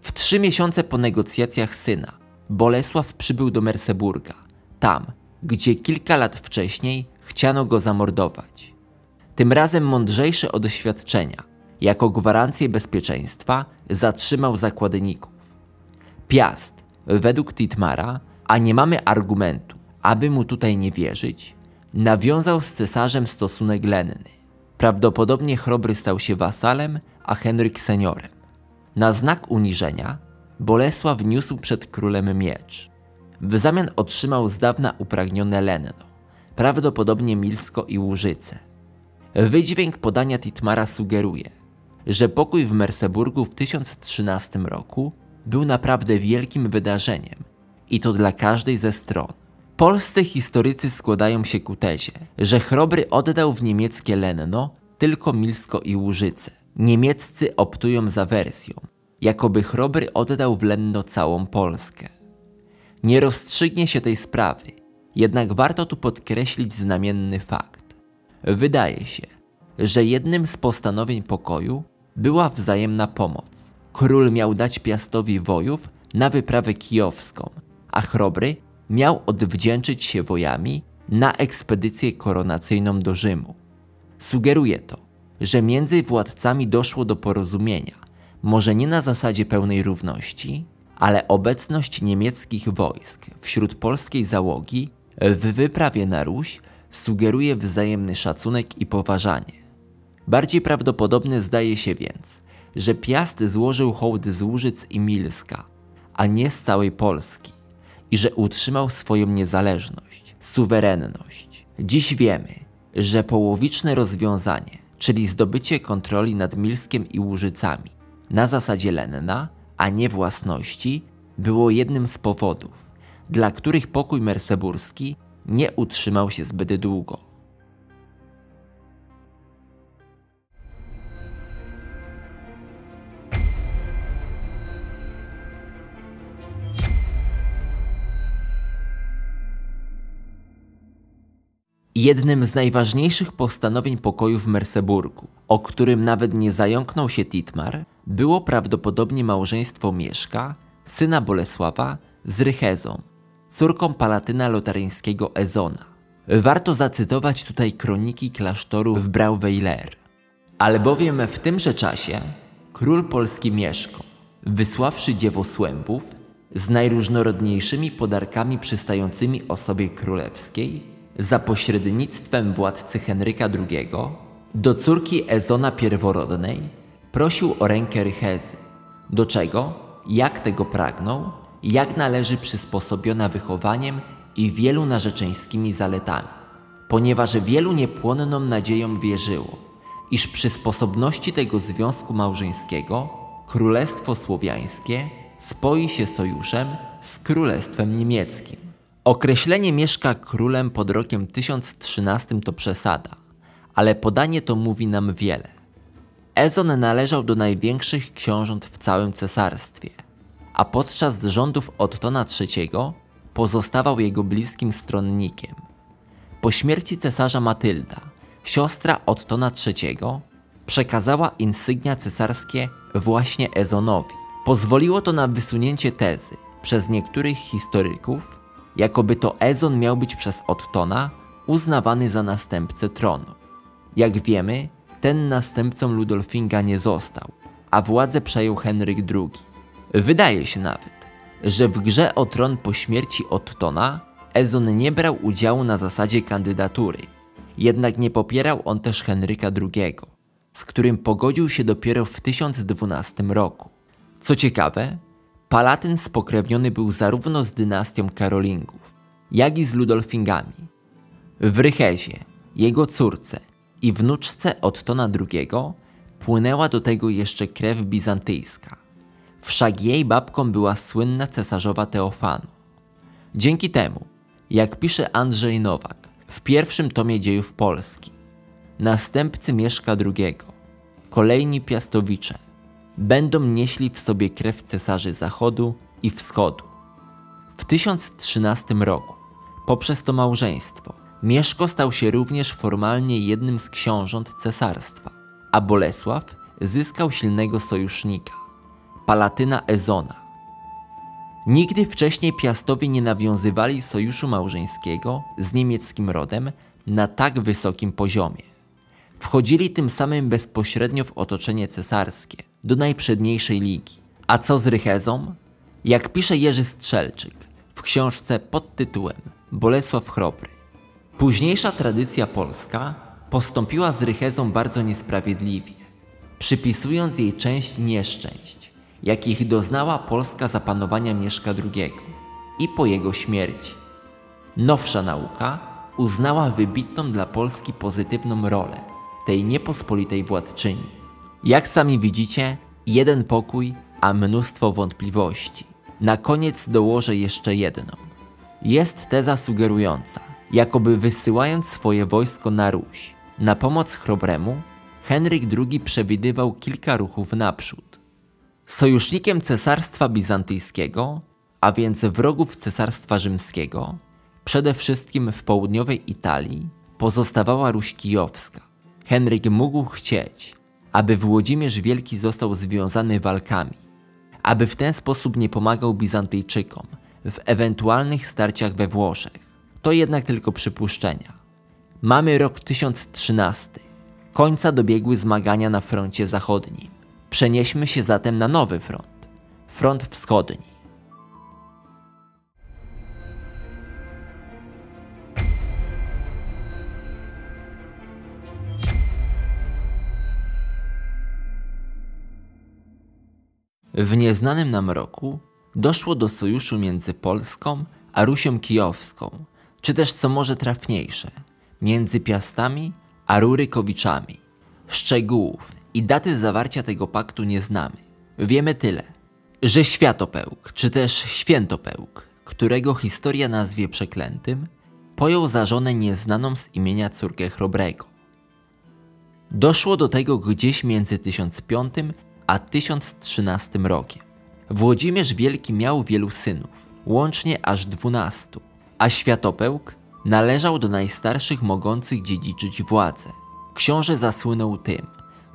W trzy miesiące po negocjacjach syna, Bolesław przybył do Merseburga, tam, gdzie kilka lat wcześniej chciano go zamordować. Tym razem mądrzejszy od doświadczenia, jako gwarancję bezpieczeństwa, zatrzymał zakładników. Piast, według Titmara, a nie mamy argumentu, aby mu tutaj nie wierzyć, nawiązał z cesarzem stosunek lenny. Prawdopodobnie Chrobry stał się wasalem, a Henryk seniorem. Na znak uniżenia Bolesław niósł przed królem miecz. W zamian otrzymał z dawna upragnione lenno, prawdopodobnie Milsko i Łużyce. Wydźwięk podania Titmara sugeruje, że pokój w Merseburgu w 1013 roku był naprawdę wielkim wydarzeniem i to dla każdej ze stron. Polscy historycy składają się ku tezie, że Chrobry oddał w niemieckie Lenno tylko Milsko i Łużyce. Niemieccy optują za wersją, jakoby Chrobry oddał w Lenno całą Polskę. Nie rozstrzygnie się tej sprawy, jednak warto tu podkreślić znamienny fakt. Wydaje się, że jednym z postanowień pokoju była wzajemna pomoc. Król miał dać Piastowi wojów na wyprawę kijowską, a Chrobry miał odwdzięczyć się wojami na ekspedycję koronacyjną do Rzymu. Sugeruje to, że między władcami doszło do porozumienia, może nie na zasadzie pełnej równości, ale obecność niemieckich wojsk wśród polskiej załogi w wyprawie na Ruś sugeruje wzajemny szacunek i poważanie. Bardziej prawdopodobne zdaje się więc, że Piast złożył hołd z Łużyc i Milska, a nie z całej Polski i że utrzymał swoją niezależność, suwerenność. Dziś wiemy, że połowiczne rozwiązanie, czyli zdobycie kontroli nad Milskiem i Łużycami na zasadzie Lenna, a nie własności, było jednym z powodów, dla których pokój merseburski nie utrzymał się zbyt długo. Jednym z najważniejszych postanowień pokoju w Merseburgu, o którym nawet nie zająknął się Titmar, było prawdopodobnie małżeństwo Mieszka, syna Bolesława, z Rychezą, córką palatyna lotaryńskiego Ezona. Warto zacytować tutaj kroniki klasztoru w Brauweiler. Albowiem w tymże czasie król polski Mieszko, wysławszy dziewo słębów z najróżnorodniejszymi podarkami przystającymi osobie królewskiej, za pośrednictwem władcy Henryka II do córki Ezona Pierworodnej prosił o rękę Rychezy, do czego, jak tego pragnął, jak należy przysposobiona wychowaniem i wielu narzeczeńskimi zaletami. ponieważ wielu niepłonną nadzieją wierzyło, iż przy sposobności tego związku małżeńskiego Królestwo Słowiańskie spoi się sojuszem z Królestwem Niemieckim. Określenie mieszka królem pod rokiem 1013 to przesada, ale podanie to mówi nam wiele. Ezon należał do największych książąt w całym cesarstwie, a podczas rządów Ottona III pozostawał jego bliskim stronnikiem. Po śmierci cesarza Matylda, siostra Ottona III przekazała insygnia cesarskie właśnie Ezonowi. Pozwoliło to na wysunięcie tezy przez niektórych historyków, jakoby to Ezon miał być przez Ottona uznawany za następcę tronu. Jak wiemy, ten następcą Ludolfinga nie został, a władzę przejął Henryk II. Wydaje się nawet, że w grze o tron po śmierci Ottona Ezon nie brał udziału na zasadzie kandydatury, jednak nie popierał on też Henryka II, z którym pogodził się dopiero w 1012 roku. Co ciekawe, Palatyn spokrewniony był zarówno z dynastią Karolingów, jak i z Ludolfingami. W Rychezie, jego córce i wnuczce Ottona II płynęła do tego jeszcze krew bizantyjska. Wszak jej babką była słynna cesarzowa Teofano. Dzięki temu, jak pisze Andrzej Nowak w pierwszym tomie dziejów Polski, następcy Mieszka II, kolejni piastowicze, będą nieśli w sobie krew cesarzy Zachodu i Wschodu. W 1013 roku, poprzez to małżeństwo, Mieszko stał się również formalnie jednym z książąt cesarstwa, a Bolesław zyskał silnego sojusznika, Palatyna Ezona. Nigdy wcześniej Piastowie nie nawiązywali sojuszu małżeńskiego z niemieckim rodem na tak wysokim poziomie. Wchodzili tym samym bezpośrednio w otoczenie cesarskie, do najprzedniejszej ligi. A co z Rychezą? Jak pisze Jerzy Strzelczyk w książce pod tytułem Bolesław Chrobry, późniejsza tradycja polska postąpiła z Rychezą bardzo niesprawiedliwie, przypisując jej część nieszczęść, jakich doznała Polska za panowania Mieszka II i po jego śmierci. Nowsza nauka uznała wybitną dla Polski pozytywną rolę tej niepospolitej władczyni. Jak sami widzicie, jeden pokój, a mnóstwo wątpliwości. Na koniec dołożę jeszcze jedną. Jest teza sugerująca, jakoby wysyłając swoje wojsko na Ruś na pomoc Chrobremu, Henryk II przewidywał kilka ruchów naprzód. Sojusznikiem cesarstwa bizantyjskiego, a więc wrogów cesarstwa rzymskiego, przede wszystkim w południowej Italii, pozostawała Ruś Kijowska. Henryk mógł chcieć, aby Włodzimierz Wielki został związany walkami, aby w ten sposób nie pomagał Bizantyjczykom w ewentualnych starciach we Włoszech. To jednak tylko przypuszczenia. Mamy rok 1013. Końca dobiegły zmagania na froncie zachodnim. Przenieśmy się zatem na nowy front front wschodni. W nieznanym nam roku doszło do sojuszu między Polską a Rusią Kijowską, czy też co może trafniejsze, między Piastami a Rurykowiczami. Szczegółów i daty zawarcia tego paktu nie znamy. Wiemy tyle, że Światopełk, czy też Świętopełk, którego historia nazwie przeklętym, pojął za żonę nieznaną z imienia córkę Chrobrego. Doszło do tego gdzieś między 1005 a 1013 rokiem. Włodzimierz Wielki miał wielu synów, łącznie aż dwunastu, a Światopełk należał do najstarszych mogących dziedziczyć władzę. Książę zasłynął tym,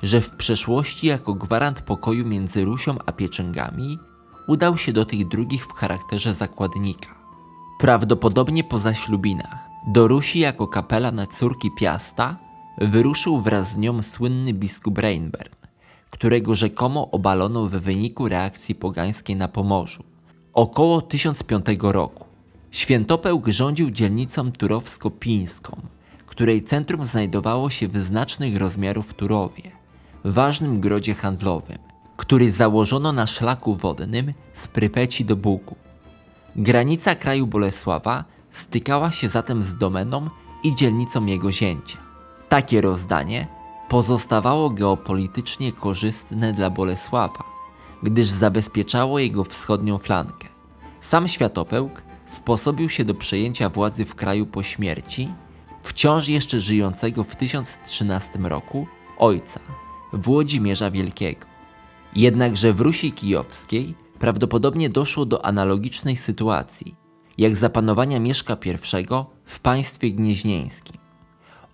że w przeszłości jako gwarant pokoju między Rusią a Pieczęgami udał się do tych drugich w charakterze zakładnika. Prawdopodobnie po zaślubinach do Rusi jako kapela na córki Piasta wyruszył wraz z nią słynny biskup Reinbern którego rzekomo obalono w wyniku reakcji pogańskiej na Pomorzu. Około 1005 roku Świętopełk rządził dzielnicą turowsko-pińską, której centrum znajdowało się w znacznych rozmiarów Turowie, ważnym grodzie handlowym, który założono na szlaku wodnym z Prypeci do Bugu. Granica kraju Bolesława stykała się zatem z domeną i dzielnicom jego zięcia. Takie rozdanie pozostawało geopolitycznie korzystne dla Bolesława, gdyż zabezpieczało jego wschodnią flankę. Sam Światopełk sposobił się do przejęcia władzy w kraju po śmierci wciąż jeszcze żyjącego w 1013 roku ojca, Włodzimierza Wielkiego. Jednakże w Rusi Kijowskiej prawdopodobnie doszło do analogicznej sytuacji, jak zapanowania Mieszka I w państwie gnieźnieńskim.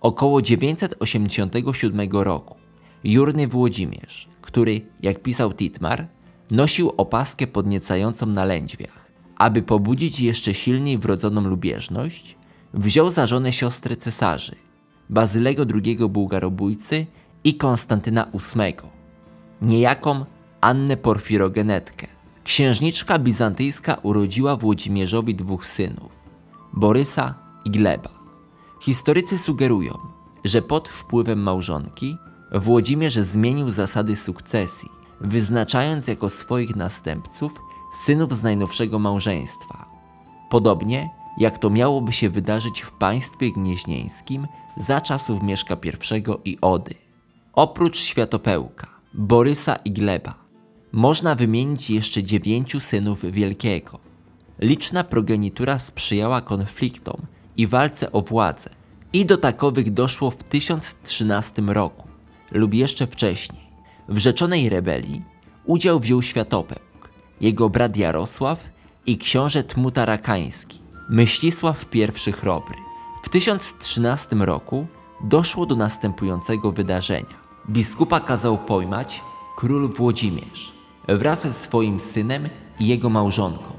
Około 987 roku Jurny Włodzimierz, który, jak pisał Titmar, nosił opaskę podniecającą na lędźwiach, aby pobudzić jeszcze silniej wrodzoną lubieżność, wziął za żonę siostrę cesarzy, Bazylego II Bułgarobójcy i Konstantyna VIII, niejaką Annę Porfirogenetkę. Księżniczka bizantyjska urodziła Włodzimierzowi dwóch synów, Borysa i Gleba. Historycy sugerują, że pod wpływem małżonki Włodzimierz zmienił zasady sukcesji, wyznaczając jako swoich następców synów z najnowszego małżeństwa. Podobnie jak to miałoby się wydarzyć w państwie gnieźnieńskim za czasów Mieszka I i Ody. Oprócz Światopełka, Borysa i Gleba, można wymienić jeszcze dziewięciu synów Wielkiego. Liczna progenitura sprzyjała konfliktom i walce o władzę i do takowych doszło w 1013 roku lub jeszcze wcześniej. W rzeczonej rebelii udział wziął Światopełk, jego brat Jarosław i książę Tmutarakański, Myślisław I Chrobry. W 1013 roku doszło do następującego wydarzenia. Biskupa kazał pojmać król Włodzimierz wraz ze swoim synem i jego małżonką.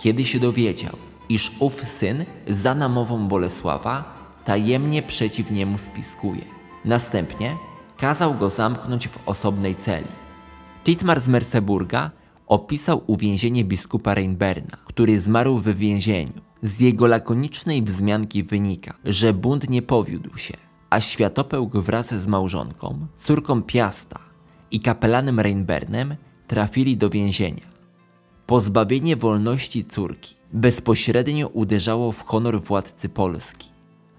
Kiedy się dowiedział, iż ów syn za namową Bolesława tajemnie przeciw niemu spiskuje. Następnie kazał go zamknąć w osobnej celi. Titmar z Merseburga opisał uwięzienie biskupa Reinberna, który zmarł w więzieniu. Z jego lakonicznej wzmianki wynika, że bunt nie powiódł się, a Światopełk wraz z małżonką, córką Piasta i kapelanem Reinbernem trafili do więzienia. Pozbawienie wolności córki bezpośrednio uderzało w honor władcy Polski.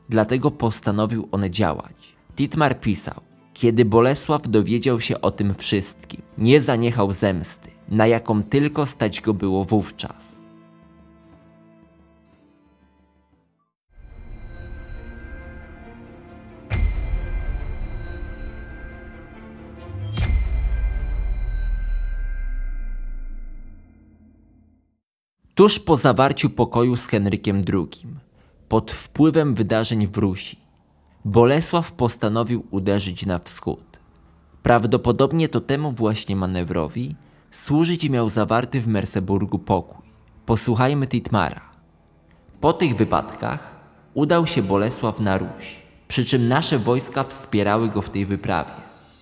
Dlatego postanowił on działać. Titmar pisał, kiedy Bolesław dowiedział się o tym wszystkim, nie zaniechał zemsty, na jaką tylko stać go było wówczas. Tuż po zawarciu pokoju z Henrykiem II, pod wpływem wydarzeń w Rusi, Bolesław postanowił uderzyć na wschód. Prawdopodobnie to temu właśnie manewrowi służyć miał zawarty w Merseburgu pokój. Posłuchajmy Titmara. Po tych wypadkach udał się Bolesław na Ruś, przy czym nasze wojska wspierały go w tej wyprawie.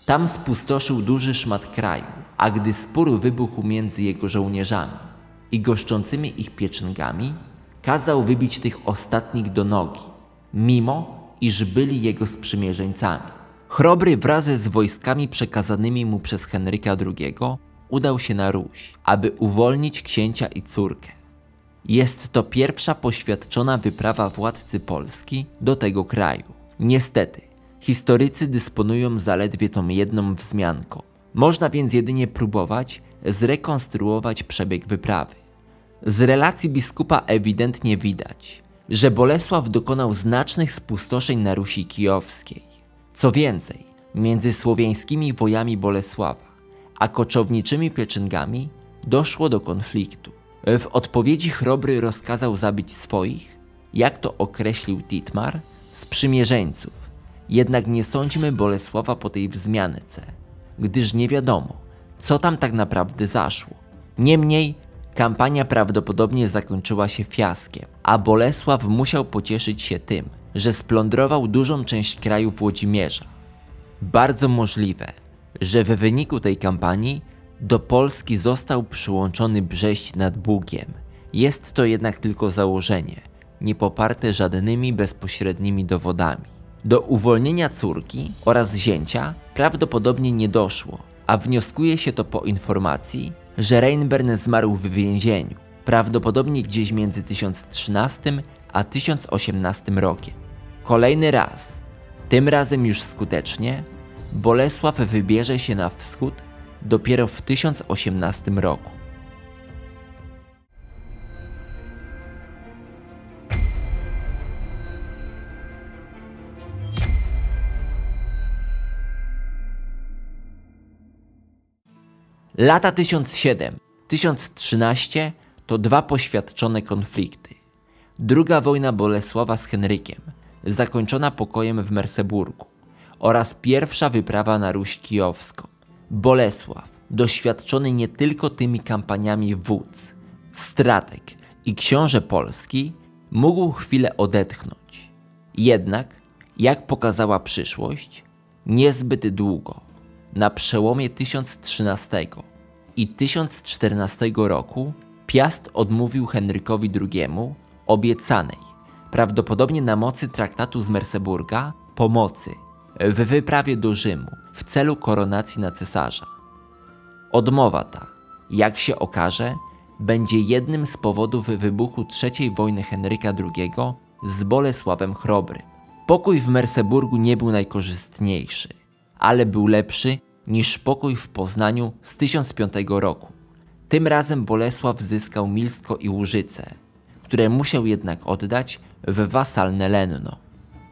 Tam spustoszył duży szmat kraju, a gdy spór wybuchł między jego żołnierzami i goszczącymi ich pieczęgami, kazał wybić tych ostatnich do nogi, mimo iż byli jego sprzymierzeńcami. Chrobry wraz z wojskami przekazanymi mu przez Henryka II udał się na Ruś, aby uwolnić księcia i córkę. Jest to pierwsza poświadczona wyprawa władcy Polski do tego kraju. Niestety, historycy dysponują zaledwie tą jedną wzmianką. Można więc jedynie próbować zrekonstruować przebieg wyprawy. Z relacji biskupa ewidentnie widać, że Bolesław dokonał znacznych spustoszeń na Rusi Kijowskiej. Co więcej, między słowiańskimi wojami Bolesława a koczowniczymi pieczęgami doszło do konfliktu. W odpowiedzi Chrobry rozkazał zabić swoich, jak to określił Titmar, sprzymierzeńców. Jednak nie sądźmy Bolesława po tej wzmiance, gdyż nie wiadomo, co tam tak naprawdę zaszło. Niemniej kampania prawdopodobnie zakończyła się fiaskiem, a Bolesław musiał pocieszyć się tym, że splądrował dużą część kraju Włodzimierza. Bardzo możliwe, że w wyniku tej kampanii do Polski został przyłączony Brześć nad Bugiem. Jest to jednak tylko założenie, nie poparte żadnymi bezpośrednimi dowodami. Do uwolnienia córki oraz zięcia prawdopodobnie nie doszło, a wnioskuje się to po informacji, że Reinbern zmarł w więzieniu, prawdopodobnie gdzieś między 1013 a 1018 rokiem. Kolejny raz, tym razem już skutecznie, Bolesław wybierze się na wschód dopiero w 1018 roku. Lata 1007-1013 to dwa poświadczone konflikty. Druga wojna Bolesława z Henrykiem, zakończona pokojem w Merseburgu oraz pierwsza wyprawa na Ruś Kijowską. Bolesław, doświadczony nie tylko tymi kampaniami wódz, strateg i książę polski, mógł chwilę odetchnąć. Jednak, jak pokazała przyszłość, niezbyt długo. Na przełomie 1013 i 1014 roku Piast odmówił Henrykowi II obiecanej, prawdopodobnie na mocy traktatu z Merseburga, pomocy w wyprawie do Rzymu w celu koronacji na cesarza. Odmowa ta, jak się okaże, będzie jednym z powodów wybuchu III wojny Henryka II z Bolesławem Chrobrym. Pokój w Merseburgu nie był najkorzystniejszy, ale był lepszy niż pokój w Poznaniu z 1005 roku. Tym razem Bolesław zyskał Milsko i Łużyce, które musiał jednak oddać w wasalne Lenno.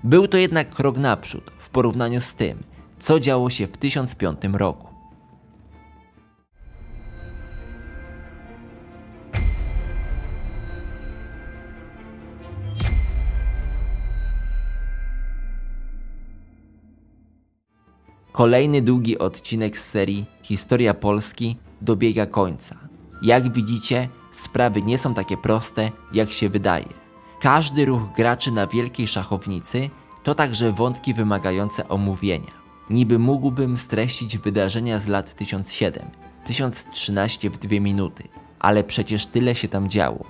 Był to jednak krok naprzód w porównaniu z tym, co działo się w 1005 roku. Kolejny długi odcinek z serii Historia Polski dobiega końca. Jak widzicie, sprawy nie są takie proste, jak się wydaje. Każdy ruch graczy na wielkiej szachownicy to także wątki wymagające omówienia. Niby mógłbym streścić wydarzenia z lat 1007-1013 w dwie minuty, ale przecież tyle się tam działo.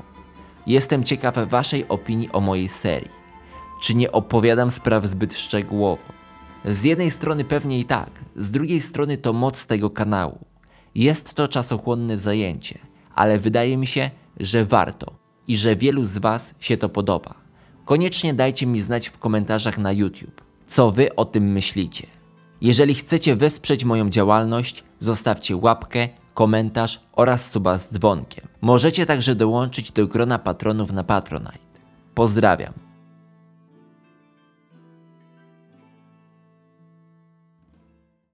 Jestem ciekaw Waszej opinii o mojej serii. Czy nie opowiadam spraw zbyt szczegółowo? Z jednej strony pewnie i tak, z drugiej strony to moc tego kanału. Jest to czasochłonne zajęcie, ale wydaje mi się, że warto i że wielu z Was się to podoba. Koniecznie dajcie mi znać w komentarzach na YouTube, co Wy o tym myślicie. Jeżeli chcecie wesprzeć moją działalność, zostawcie łapkę, komentarz oraz suba z dzwonkiem. Możecie także dołączyć do grona patronów na Patronite. Pozdrawiam.